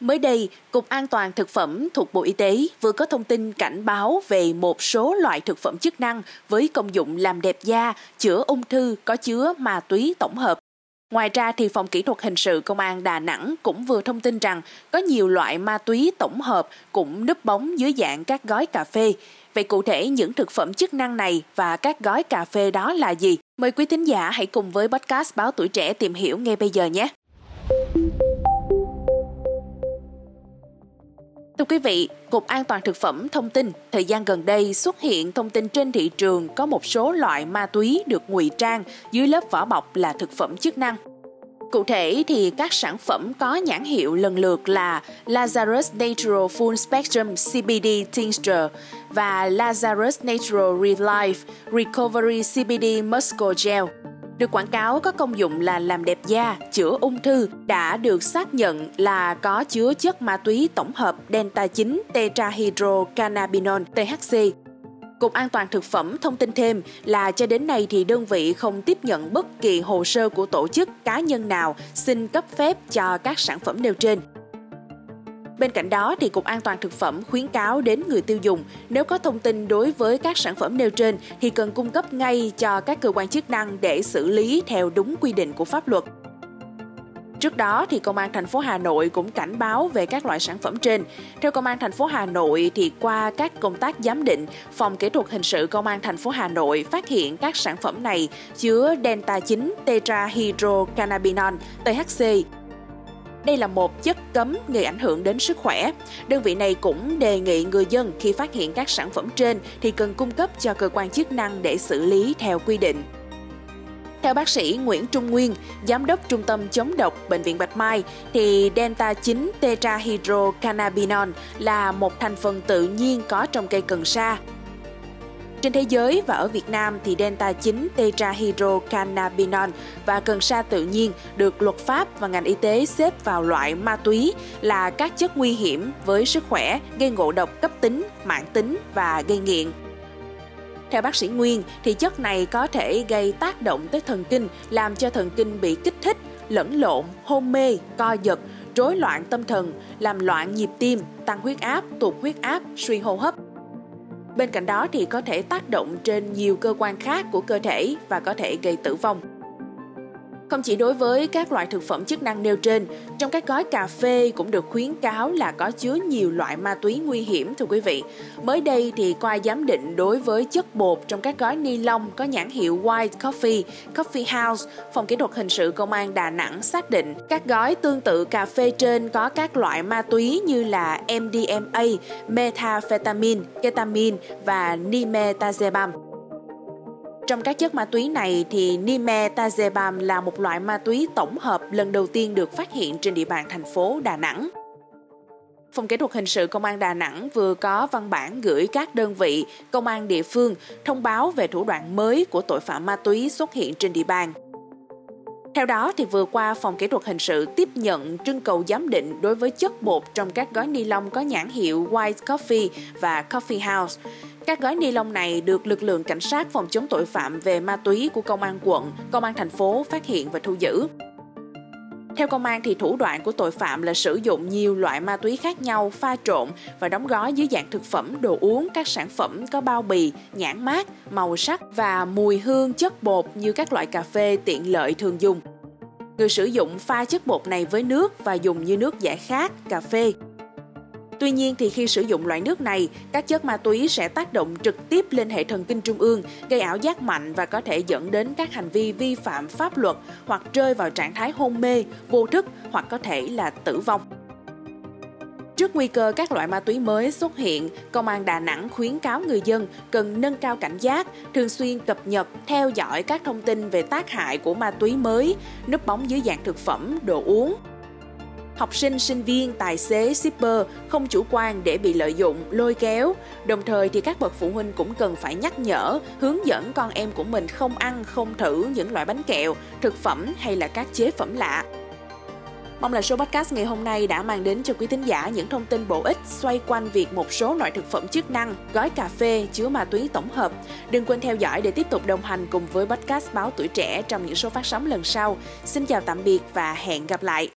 Mới đây, Cục An toàn Thực phẩm thuộc Bộ Y tế vừa có thông tin cảnh báo về một số loại thực phẩm chức năng với công dụng làm đẹp da, chữa ung thư có chứa ma túy tổng hợp. Ngoài ra thì Phòng Kỹ thuật Hình sự Công an Đà Nẵng cũng vừa thông tin rằng có nhiều loại ma túy tổng hợp cũng núp bóng dưới dạng các gói cà phê. Vậy cụ thể những thực phẩm chức năng này và các gói cà phê đó là gì? Mời quý thính giả hãy cùng với podcast Báo Tuổi Trẻ tìm hiểu ngay bây giờ nhé. Quý vị, Cục An toàn Thực phẩm thông tin, thời gian gần đây xuất hiện thông tin trên thị trường có một số loại ma túy được ngụy trang dưới lớp vỏ bọc là thực phẩm chức năng. Cụ thể thì các sản phẩm có nhãn hiệu lần lượt là Lazarus Natural Full Spectrum CBD Tincture và Lazarus Natural Relife Recovery CBD Muscle Gel được quảng cáo có công dụng là làm đẹp da, chữa ung thư, đã được xác nhận là có chứa chất ma túy tổng hợp Delta 9 tetrahydrocannabinol THC. Cục An toàn Thực phẩm thông tin thêm là cho đến nay thì đơn vị không tiếp nhận bất kỳ hồ sơ của tổ chức cá nhân nào xin cấp phép cho các sản phẩm nêu trên. Bên cạnh đó thì Cục An toàn thực phẩm khuyến cáo đến người tiêu dùng nếu có thông tin đối với các sản phẩm nêu trên thì cần cung cấp ngay cho các cơ quan chức năng để xử lý theo đúng quy định của pháp luật. Trước đó thì công an thành phố Hà Nội cũng cảnh báo về các loại sản phẩm trên. Theo công an thành phố Hà Nội thì qua các công tác giám định, phòng kỹ thuật hình sự công an thành phố Hà Nội phát hiện các sản phẩm này chứa delta 9 tetrahydrocannabinol THC đây là một chất cấm gây ảnh hưởng đến sức khỏe. Đơn vị này cũng đề nghị người dân khi phát hiện các sản phẩm trên thì cần cung cấp cho cơ quan chức năng để xử lý theo quy định. Theo bác sĩ Nguyễn Trung Nguyên, giám đốc Trung tâm chống độc Bệnh viện Bạch Mai, thì Delta 9 tetrahydrocannabinol là một thành phần tự nhiên có trong cây cần sa, trên thế giới và ở Việt Nam thì Delta 9 tetrahydrocannabinol và cần sa tự nhiên được luật pháp và ngành y tế xếp vào loại ma túy là các chất nguy hiểm với sức khỏe, gây ngộ độc cấp tính, mãn tính và gây nghiện. Theo bác sĩ Nguyên thì chất này có thể gây tác động tới thần kinh, làm cho thần kinh bị kích thích, lẫn lộn, hôn mê, co giật, rối loạn tâm thần, làm loạn nhịp tim, tăng huyết áp, tụt huyết áp, suy hô hấp, Bên cạnh đó thì có thể tác động trên nhiều cơ quan khác của cơ thể và có thể gây tử vong. Không chỉ đối với các loại thực phẩm chức năng nêu trên, trong các gói cà phê cũng được khuyến cáo là có chứa nhiều loại ma túy nguy hiểm thưa quý vị. Mới đây thì qua giám định đối với chất bột trong các gói ni lông có nhãn hiệu White Coffee, Coffee House, Phòng Kỹ thuật Hình sự Công an Đà Nẵng xác định các gói tương tự cà phê trên có các loại ma túy như là MDMA, methamphetamine, ketamine và nimetazepam. Trong các chất ma túy này thì Nimetazepam là một loại ma túy tổng hợp lần đầu tiên được phát hiện trên địa bàn thành phố Đà Nẵng. Phòng Kỹ thuật Hình sự Công an Đà Nẵng vừa có văn bản gửi các đơn vị, công an địa phương thông báo về thủ đoạn mới của tội phạm ma túy xuất hiện trên địa bàn. Theo đó, thì vừa qua Phòng Kỹ thuật Hình sự tiếp nhận trưng cầu giám định đối với chất bột trong các gói ni lông có nhãn hiệu White Coffee và Coffee House. Các gói ni lông này được lực lượng cảnh sát phòng chống tội phạm về ma túy của công an quận, công an thành phố phát hiện và thu giữ. Theo công an thì thủ đoạn của tội phạm là sử dụng nhiều loại ma túy khác nhau pha trộn và đóng gói dưới dạng thực phẩm, đồ uống, các sản phẩm có bao bì, nhãn mát, màu sắc và mùi hương chất bột như các loại cà phê tiện lợi thường dùng. Người sử dụng pha chất bột này với nước và dùng như nước giải khát, cà phê. Tuy nhiên thì khi sử dụng loại nước này, các chất ma túy sẽ tác động trực tiếp lên hệ thần kinh trung ương, gây ảo giác mạnh và có thể dẫn đến các hành vi vi phạm pháp luật hoặc rơi vào trạng thái hôn mê, vô thức hoặc có thể là tử vong. Trước nguy cơ các loại ma túy mới xuất hiện, Công an Đà Nẵng khuyến cáo người dân cần nâng cao cảnh giác, thường xuyên cập nhật, theo dõi các thông tin về tác hại của ma túy mới, núp bóng dưới dạng thực phẩm, đồ uống, học sinh, sinh viên, tài xế, shipper không chủ quan để bị lợi dụng, lôi kéo. Đồng thời thì các bậc phụ huynh cũng cần phải nhắc nhở, hướng dẫn con em của mình không ăn, không thử những loại bánh kẹo, thực phẩm hay là các chế phẩm lạ. Mong là số podcast ngày hôm nay đã mang đến cho quý thính giả những thông tin bổ ích xoay quanh việc một số loại thực phẩm chức năng, gói cà phê chứa ma túy tổng hợp. Đừng quên theo dõi để tiếp tục đồng hành cùng với podcast Báo Tuổi Trẻ trong những số phát sóng lần sau. Xin chào tạm biệt và hẹn gặp lại!